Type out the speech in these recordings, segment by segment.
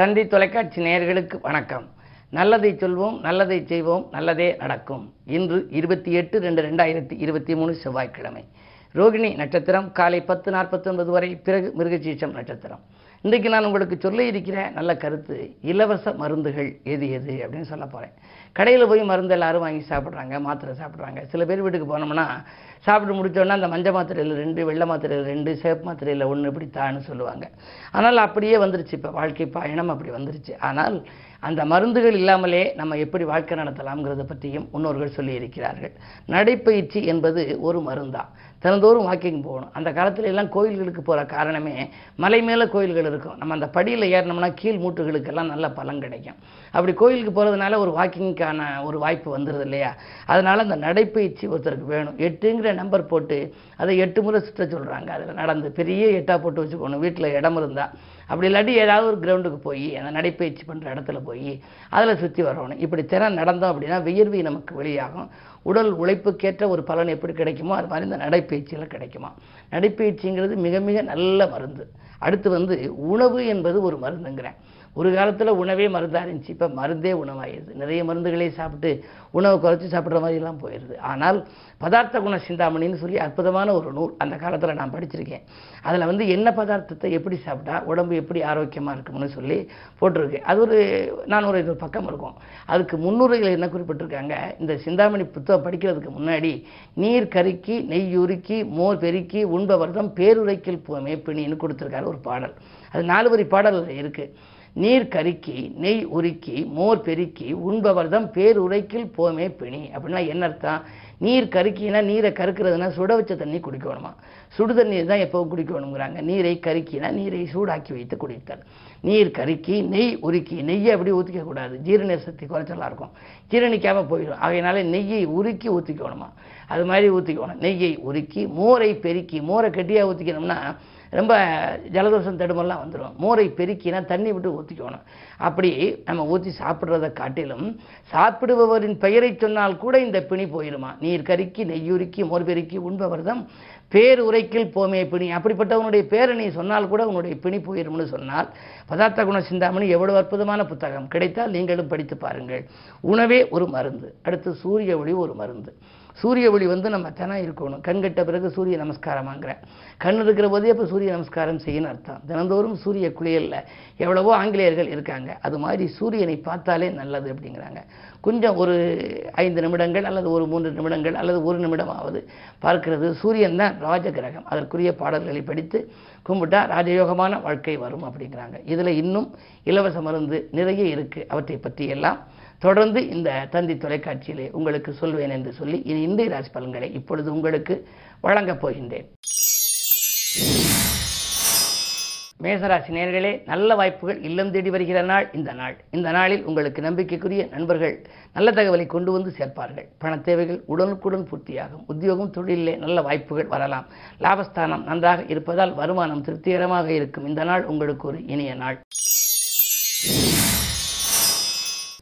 தந்தி தொலைக்காட்சி நேயர்களுக்கு வணக்கம். நல்லதை சொல்வோம் நல்லதை செய்வோம் நல்லதே நடக்கும். இன்று இருபத்தி எட்டு ரெண்டு ரெண்டாயிரத்தி இருபத்தி மூணு செவ்வாய்க்கிழமை. ரோகிணி நட்சத்திரம் காலை பத்து நாற்பத்தி ஒன்பது வரை பிறகு மிருகசீஷம் நட்சத்திரம். இன்றைக்கு நான் உங்களுக்கு சொல்ல இருக்கிற நல்ல கருத்து இலவச மருந்துகள் எது எது அப்படின்னு சொல்ல போகிறேன் கடையில் போய் மருந்து எல்லாரும் வாங்கி சாப்பிட்றாங்க மாத்திரை சாப்பிட்றாங்க. சில பேர் வீட்டுக்கு போனோம்னா சாப்பிட்டு முடிச்சோன்னா அந்த மஞ்சள் மாத்திரையில் ரெண்டு வெள்ளை மாத்திரையில் ரெண்டு சேப் மாத்திரையில் ஒன்று இப்படி தான்னு சொல்லுவாங்க. ஆனால் அப்படியே வந்துருச்சு இப்போ வாழ்க்கை பயணம் அப்படி வந்துருச்சு. ஆனால் அந்த மருந்துகள் இல்லாமலே நம்ம எப்படி வாழ்க்கை நடத்தலாம்ங்கிறத பற்றியும் முன்னோர்கள் சொல்லி இருக்கிறார்கள். நடைப்பயிற்சி என்பது ஒரு மருந்தான் தினந்தோறும் வாக்கிங் போகணும். அந்த காலத்துல எல்லாம் கோயில்களுக்கு போகிற காரணமே மலை மேலே கோயில்கள் இருக்கும். நம்ம அந்த படியில் ஏறினோம்னா கீழ் மூட்டுகளுக்கெல்லாம் நல்ல பலன் கிடைக்கும். அப்படி கோயிலுக்கு போகிறதுனால ஒரு வாக்கிங்க்கான ஒரு வாய்ப்பு வந்துடுது இல்லையா? அதனால் அந்த நடைப்பயிற்சி ஒருத்தருக்கு வேணும். எட்டுங்கிற நம்பர் போட்டு அதை எட்டு முறை சுற்ற சொல்கிறாங்க அதில் நடந்து பெரிய எட்டாக போட்டு வச்சுக்கணும். வீட்டில் இடம் இருந்தால் அப்படி இல்லாட்டி ஏதாவது ஒரு கிரவுண்டுக்கு போய் அந்த நடைப்பயிற்சி பண்ணுற இடத்துல போய் அதில் சுற்றி வரணும். இப்படி தினம் நடந்தோம் அப்படின்னா வியர்வை நமக்கு வெளியாகும். உடல் உழைப்புக்கேற்ற ஒரு பலன் எப்படி கிடைக்குமோ அது மாதிரி இந்த நடைப்பயிற்சியில் கிடைக்குமா? நடைப்பயிற்சிங்கிறது மிக மிக நல்ல மருந்து. அடுத்து வந்து உணவு என்பது ஒரு மருந்துங்கிறேன். ஒரு காலத்தில் உணவே மருந்தாக இருந்துச்சு. இப்போ மருந்தே உணவாயிடுது நிறைய மருந்துகளை சாப்பிட்டு உணவை குறைச்சி சாப்பிட்ற மாதிரிலாம் போயிடுது ஆனால் பதார்த்த குண சிந்தாமணின்னு சொல்லி அற்புதமான ஒரு நூல் அந்த காலத்தில் நான் படிச்சிருக்கேன். அதில் வந்து என்ன பதார்த்தத்தை எப்படி சாப்பிட்டா உடம்பு எப்படி ஆரோக்கியமாக இருக்கும்னு சொல்லி போட்டிருக்கு அது ஒரு நானூறு ஒரு பக்கம் இருக்கும். அதுக்கு முன்னுரையில் என்ன குறிப்பிட்டிருக்காங்க? இந்த சிந்தாமணி புத்தகம் படிக்கிறதுக்கு முன்னாடி நீர் கருக்கி நெய் உருக்கி மோர் பெருக்கி உண்பவர்தம் பேருரைக்கில் போமே கொடுத்துருக்காரு ஒரு பாடல். அது நாலு வரி பாடல் இருக்குது நீர் கருக்கி நெய் உருக்கி மோர் பெருக்கி உண்பவர்தம் பேருரைக்கில் போமே பிணி. அப்படின்னா என்ன அர்த்தம்? நீர் கருக்கினா நீரை கருக்கிறதுனா சுட வச்ச தண்ணி குடிக்கணுமா? சுடு தண்ணீர் தான் எப்பவும் குடிக்கணுங்கிறாங்க நீரை கருக்கினா நீரை சூடாக்கி வைத்து குடித்தல். நீர் கருக்கி நெய் உருக்கி நெய்யை அப்படி ஊற்றிக்கக்கூடாது ஜீரண சக்தி குறைச்சலாக இருக்கும் ஜீரணிக்காமல் போயிடும். ஆகையினால நெய்யை உருக்கி ஊற்றிக்கணுமா அது மாதிரி ஊற்றிக்கணும் நெய்யை உருக்கி மோரை பெருக்கி மோரை கட்டியாக ஊற்றிக்கணும்னா ரொம்ப ஜலதோஷம் தடுமெல்லாம் வந்துடும் மோரை பெருக்கினா தண்ணி விட்டு ஊற்றிக்கணும் அப்படி நம்ம ஊற்றி சாப்பிட்றத காட்டிலும் சாப்பிடுபவரின் பெயரை சொன்னால் கூட இந்த பிணி போயிடுமா நீர் கருக்கி நெய்யுருக்கி மோர் பெருக்கி உண்பவர்தம் பேர் உரைக்கில் போமே பிணி. அப்படிப்பட்டவனுடைய பேரை நீ சொன்னால் கூட உன்னுடைய பிணி போயிடும்னு சொன்னால் பதார்த்த குண சிந்தாமணி எவ்வளவு அற்புதமான புத்தகம். கிடைத்தால் நீங்களும் படித்து பாருங்கள். உணவே ஒரு மருந்து. அடுத்து சூரிய ஒளி ஒரு மருந்து. சூரிய ஒளி வந்து நம்ம தினம் இருக்கணும். கண் கட்ட பிறகு சூரிய நமஸ்காரமாங்கிறேன். கண் இருக்கிற போதே இப்போ சூரிய நமஸ்காரம் செய்யணும் அர்த்தம். தினந்தோறும் சூரிய குளியலில். எவ்வளவோ ஆங்கிலேயர்கள் இருக்காங்க. அது மாதிரி சூரியனை பார்த்தாலே நல்லது அப்படிங்கிறாங்க. கொஞ்சம் ஒரு ஐந்து நிமிடங்கள் அல்லது ஒரு மூன்று நிமிடங்கள் அல்லது ஒரு நிமிடமாவது பார்க்கிறது சூரியன் தான் ராஜ கிரகம் அதற்குரிய பாடல்களை படித்து கும்பிட்டா ராஜயோகமான வாழ்க்கை வரும் அப்படிங்கிறாங்க. இதில் இன்னும் இலவச மருந்து நிறைய இருக்குது அவற்றை பற்றி எல்லாம் தொடர்ந்து இந்த தந்தி தொலைக்காட்சியிலே உங்களுக்கு சொல்வேன் என்று சொல்லி இனி இந்திய ராசி பலன்களை இப்பொழுது உங்களுக்கு வழங்கப் போகின்றேன். மேசராசி நேர்களே நல்ல வாய்ப்புகள் இல்லம் தேடி வருகிற நாள் இந்த நாள். இந்த நாளில் உங்களுக்கு நம்பிக்கைக்குரிய நண்பர்கள் நல்ல தகவலை கொண்டு வந்து சேர்ப்பார்கள். பண தேவைகள் உடனுக்குடன் பூர்த்தியாகும். உத்தியோகம் தொழிலே நல்ல வாய்ப்புகள் வரலாம். லாபஸ்தானம் நன்றாக இருப்பதால் வருமானம் திருப்திகரமாக இருக்கும். இந்த நாள் உங்களுக்கு ஒரு இனிய நாள்.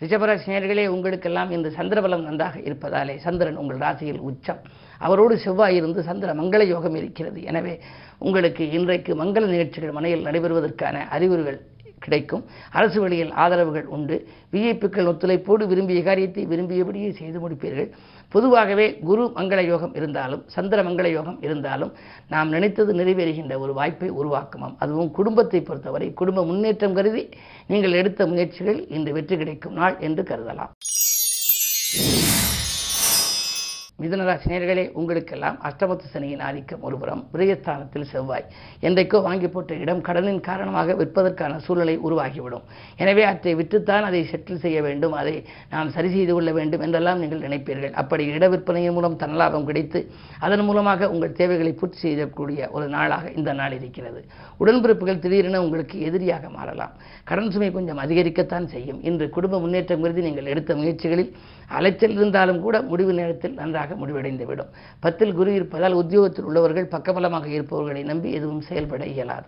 ரிஷபராசினியர்களே உங்களுக்கெல்லாம் இந்த சந்திரபலம் நன்றாக இருப்பதாலே சந்திரன் உங்கள் ராசியில் உச்சம். அவரோடு செவ்வாய் இருந்து சந்திர மங்கள யோகம் இருக்கிறது. எனவே உங்களுக்கு இன்றைக்கு மங்கள நிகழ்ச்சிகள் மனையில் நடைபெறுவதற்கான அறிகுறிகள் கிடைக்கும். அரசு வழியில் ஆதரவுகள் உண்டு. விஐப்புக்கள் ஒத்துழைப்போடு விரும்பிய காரியத்தை விரும்பியபடியே செய்து முடிப்பீர்கள். பொதுவாகவே குரு மங்கள யோகம் இருந்தாலும் சந்திர மங்கள யோகம் இருந்தாலும் நாம் நினைத்தது நிறைவேறுகின்ற ஒரு வாய்ப்பை உருவாக்குமாம். அதுவும் குடும்பத்தை பொறுத்தவரை குடும்ப முன்னேற்றம் கருதி நீங்கள் எடுத்த முயற்சிகள் இன்று வெற்றி கிடைக்கும் நாள் என்று கருதலாம். மிதுனராசி உங்களுக்கெல்லாம் அஷ்டமத்து சனியின் ஆதிக்கம் ஒருபுறம் விரயஸ்தானத்தில் செவ்வாய். என்றைக்கோ வாங்கி போட்ட இடம் கடனின் காரணமாக விற்பதற்கான சூழ்நிலை உருவாகிவிடும். எனவே அவற்றை விற்றுத்தான் அதை செட்டில் செய்ய வேண்டும் அதை நாம் சரி செய்து கொள்ள வேண்டும் என்றெல்லாம் நீங்கள் நினைப்பீர்கள். அப்படி இட விற்பனையின் மூலம் தனலாபம் கிடைத்து அதன் மூலமாக உங்கள் தேவைகளை பூர்த்தி செய்யக்கூடிய ஒரு நாளாக இந்த நாள் இருக்கிறது. உடன்பிறப்புகள் திடீரென உங்களுக்கு எதிரியாக மாறலாம். கடன் சுமை கொஞ்சம் அதிகரிக்கத்தான் செய்யும். இன்று குடும்ப முன்னேற்றம் கருதி நீங்கள் எடுத்த முயற்சிகளில் அலைச்சல் இருந்தாலும் கூட முடிவு நேரத்தில் நன்றாக முடிவடைந்துவிடும். பத்தில் குரு இருப்பதால் உத்தியோகத்தில் உள்ளவர்கள் பக்கபலமாக இருப்பவர்களை நம்பி எதுவும் செயல்பட இயலாது.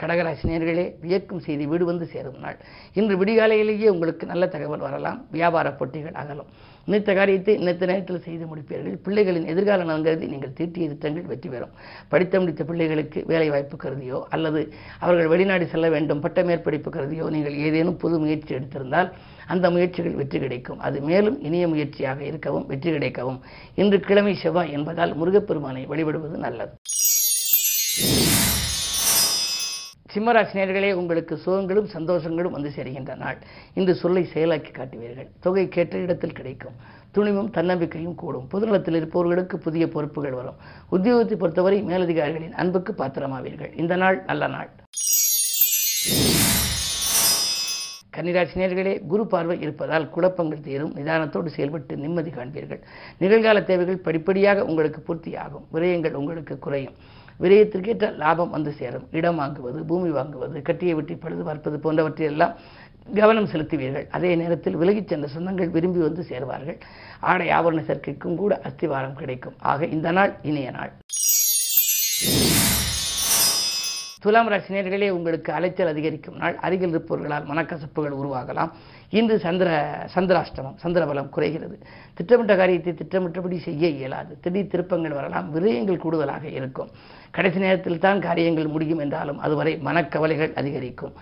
கடகராசி நேர்களே வியக்கும் செய்தி வீடு வந்து சேரும் நாள். இன்று விடிகாலையிலேயே உங்களுக்கு நல்ல தகவல் வரலாம். வியாபார போட்டிகள் அகலும். நினைத்த காரியத்தை நினைத்த நேரத்தில் செய்து முடிப்பீர்கள். பிள்ளைகளின் எதிர்கால நலங்கருதி நீங்கள் தீட்டிய திட்டங்கள் வெற்றி பெறும். படித்த முடித்த பிள்ளைகளுக்கு வேலை வாய்ப்பு கருதியோ அல்லது அவர்கள் வெளிநாடு செல்ல வேண்டும் பட்ட மேற்படிப்பு கருதியோ நீங்கள் ஏதேனும் புது முயற்சி எடுத்திருந்தால் அந்த முயற்சிகள் வெற்றி கிடைக்கும். அது மேலும் இனிய முயற்சியாக இருக்கவும் வெற்றி கிடைக்கவும். இன்று கிழமை செவ்வாய் என்பதால் முருகப்பெருமானை வழிபடுவது நல்லது. சிம்மராசினியர்களே உங்களுக்கு சுகங்களும் சந்தோஷங்களும் வந்து சேர்கின்ற நாள். இன்று சொல்லை செயலாக்கி காட்டுவீர்கள். தொகை கேட்ட இடத்தில் கிடைக்கும். துணிவும் தன்னம்பிக்கையும் கூடும். பொதுநலத்தில் இருப்பவர்களுக்கு புதிய பொறுப்புகள் வரும். உத்தியோகத்தை பொறுத்தவரை மேலதிகாரிகளின் அன்புக்கு பாத்திரமாவீர்கள். இந்த நாள் நல்ல நாள். கன்னிராசினியர்களே குரு பார்வை இருப்பதால் குழப்பங்கள் தீரும். நிதானத்தோடு செயல்பட்டு நிம்மதி காண்பீர்கள். நிகழ்கால தேவைகள் படிப்படியாக உங்களுக்கு பூர்த்தியாகும். விரயங்கள் உங்களுக்கு குறையும். விரயத்திற்கேற்ற லாபம் வந்து சேரும். இடம் வாங்குவது பூமி வாங்குவது கட்டியை வெட்டி பழுது பார்ப்பது போன்றவற்றையெல்லாம் கவனம் செலுத்துவீர்கள். அதே நேரத்தில் விலகிச் சென்ற சொந்தங்கள் விரும்பி வந்து சேர்வார்கள். ஆடை ஆபரண சேர்க்கைக்கும் கூட அஸ்திவாரம் கிடைக்கும். ஆக இந்த நாள் இனிய நாள். துலாம் ராசினியர்களே உங்களுக்கு அலைச்சல் அதிகரிக்கும் நாள். அருகில் இருப்பவர்களால் மனக்கசப்புகள் உருவாகலாம். இன்று சந்திர சந்திராஷ்டமம் சந்திரபலம் குறைகிறது. திட்டமிட்ட காரியத்தை திட்டமிட்டபடி செய்ய இயலாது. திடீர் திருப்பங்கள் வரலாம். விரயங்கள் கூடுதலாக இருக்கும். கடைசி நேரத்தில் தான் காரியங்கள் முடியும் என்றாலும் அதுவரை மனக்கவலைகள் அதிகரிக்கும்.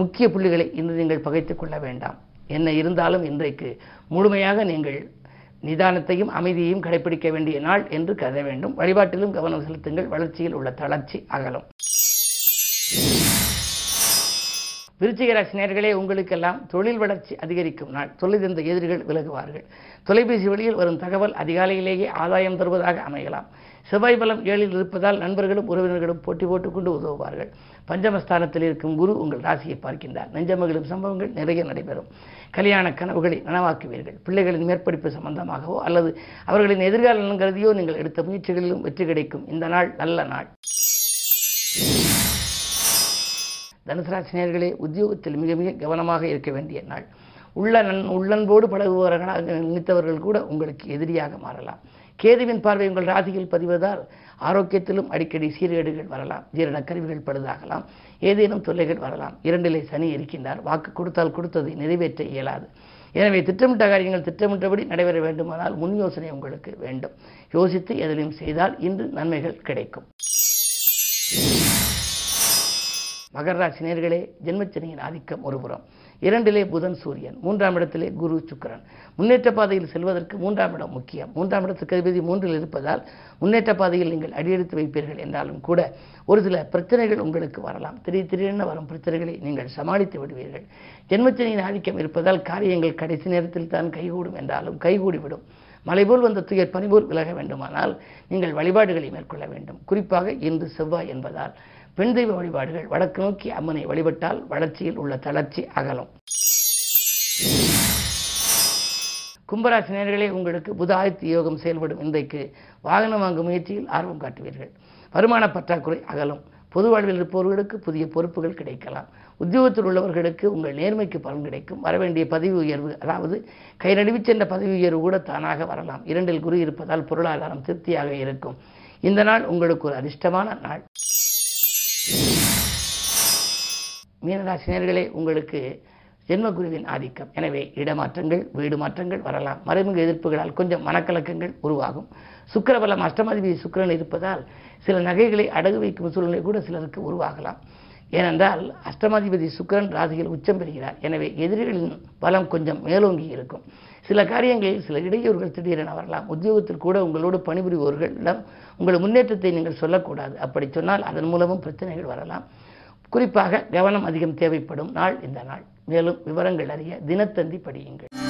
முக்கிய புள்ளிகளை இன்று நீங்கள் பகைத்துக் கொள்ள வேண்டாம். என்ன இருந்தாலும் இன்றைக்கு முழுமையாக நீங்கள் நிதானத்தையும் அமைதியையும் கடைபிடிக்க வேண்டிய நாள் என்று கருத வேண்டும். வழிபாட்டிலும் கவனம் செலுத்துங்கள். வளர்ச்சியில் உள்ள தளர்ச்சி அகலும். விருச்சிகராசினியர்களே உங்களுக்கெல்லாம் தொழில் வளர்ச்சி அதிகரிக்கும் நாள். தொழிலிருந்த எதிரிகள் விலகுவார்கள். தொலைபேசி வழியில் வரும் தகவல் அதிகாலையிலேயே ஆதாயம் தருவதாக அமையலாம். செவ்வாய் பலம் ஏழில் இருப்பதால் நண்பர்களும் உறவினர்களும் போட்டி போட்டுக்கொண்டு உதவுவார்கள். பஞ்சமஸ்தானத்தில் இருக்கும் குரு உங்கள் ராசியை பார்க்கின்றார். நெஞ்சமகளும் சம்பவங்கள் நிறைய நடைபெறும். கல்யாண கனவுகளை நனவாக்குவீர்கள். பிள்ளைகளின் மேற்படிப்பு சம்பந்தமாகவோ அல்லது அவர்களின் எதிர்கால நலன் கருதியோ நீங்கள் எடுத்த முயற்சிகளிலும் வெற்றி கிடைக்கும். இந்த நாள் நல்ல நாள். தனுசராசினியர்களே உத்தியோகத்தில் மிக மிக கவனமாக இருக்க வேண்டிய நாள். உள்ள நன் உள்ளன்போடு பழகுபவர்களாக நினைத்தவர்கள் கூட உங்களுக்கு எதிரியாக மாறலாம். கேதுவின் பார்வை உங்கள் ராசியில் பதிவதால் ஆரோக்கியத்திலும் அடிக்கடி சீர்கேடுகள் வரலாம். ஜீரண கருவிகள் பழுதாகலாம். ஏதேனும் தொல்லைகள் வரலாம். இரண்டிலே சனி இருக்கின்றார். வாக்கு கொடுத்தால் கொடுத்ததை நிறைவேற்ற இயலாது. எனவே திட்டமிட்ட காரியங்கள் திட்டமிட்டபடி நடைபெற வேண்டுமானால் முன் யோசனை உங்களுக்கு வேண்டும். யோசித்து எதிலையும் செய்தால் இன்று நன்மைகள் கிடைக்கும். மகர ராசி நேர்களே ஜென்மச்சனியின் ஆதிக்கம் ஒருபுறம். இரண்டிலே புதன் சூரியன் மூன்றாம் இடத்திலே குரு சுக்கரன். முன்னேற்ற பாதையில் செல்வதற்கு மூன்றாம் இடம் முக்கியம். மூன்றாம் இடத்துக்கு அதிபதி மூன்றில் இருப்பதால் முன்னேற்ற பாதையில் நீங்கள் அடியெடுத்து வைப்பீர்கள் என்றாலும் கூட ஒரு சில பிரச்சனைகள் உங்களுக்கு வரலாம். திடீர் திடீரென வரும் பிரச்சனைகளை நீங்கள் சமாளித்து விடுவீர்கள். ஜென்மச்சனியின் ஆதிக்கம் இருப்பதால் காரியங்கள் கடைசி நேரத்தில் தான் கைகூடும் என்றாலும் கைகூடிவிடும். மலைபோல் வந்த துயர் பனிபோல் விலக வேண்டுமானால் நீங்கள் வழிபாடுகளை மேற்கொள்ள வேண்டும். குறிப்பாக இன்று செவ்வாய் என்பதால். பெண் தெய்வ வழிபாடுகள் வடக்கு நோக்கி அம்மனை வழிபட்டால் வளர்ச்சியில் உள்ள தளர்ச்சி அகலும். கும்பராசி நேர்களே உங்களுக்கு புத ஆதித்ய யோகம் செயல்படும் இன்றைக்கு வாகனம் வாங்கும் முயற்சியில் ஆர்வம் காட்டுவீர்கள். வருமான பற்றாக்குறை அகலும். பொது வாழ்வில் இருப்பவர்களுக்கு புதிய பொறுப்புகள் கிடைக்கலாம். உத்தியோகத்தில் உள்ளவர்களுக்கு உங்கள் நேர்மைக்கு பலன் கிடைக்கும். வரவேண்டிய பதவி உயர்வு அதாவது கை நடுவி சென்ற பதவி உயர்வு கூட தானாக வரலாம். இரண்டில் குரு இருப்பதால் பொருளாதாரம் திருப்தியாக இருக்கும். இந்த நாள் உங்களுக்கு ஒரு அதிர்ஷ்டமான நாள். மீனராசினியர்களே உங்களுக்கு ஜென்மகுருவின் ஆதிக்கம். எனவே இடமாற்றங்கள் வீடு மாற்றங்கள் வரலாம். மறைமுக எதிர்ப்புகளால் கொஞ்சம் மனக்கலக்கங்கள் உருவாகும். சுக்கரபலம் அஷ்டமாதிபதி சுக்கரன் இருப்பதால் சில நகைகளை அடகு வைக்கும் சூழ்நிலை கூட சிலருக்கு உருவாகலாம். ஏனென்றால் அஷ்டமாதிபதி சுக்கரன் ராசியில் உச்சம் பெறுகிறார். எனவே எதிரிகளின் பலம் கொஞ்சம் மேலோங்கி இருக்கும். சில காரியங்களில் சில இடையூறுகள் திடீரென வரலாம். உத்தியோகத்தில் கூட உங்களோடு பணிபுரிபவர்களிடம் உங்கள் முன்னேற்றத்தை நீங்கள் சொல்லக்கூடாது. அப்படி சொன்னால் அதன் மூலமும் பிரச்சனைகள் வரலாம். குறிப்பாக கவனம் அதிகம் தேவைப்படும் நாள் இந்த நாள். மேலும் விவரங்கள் அறிய தினத்தந்தி படியுங்கள்.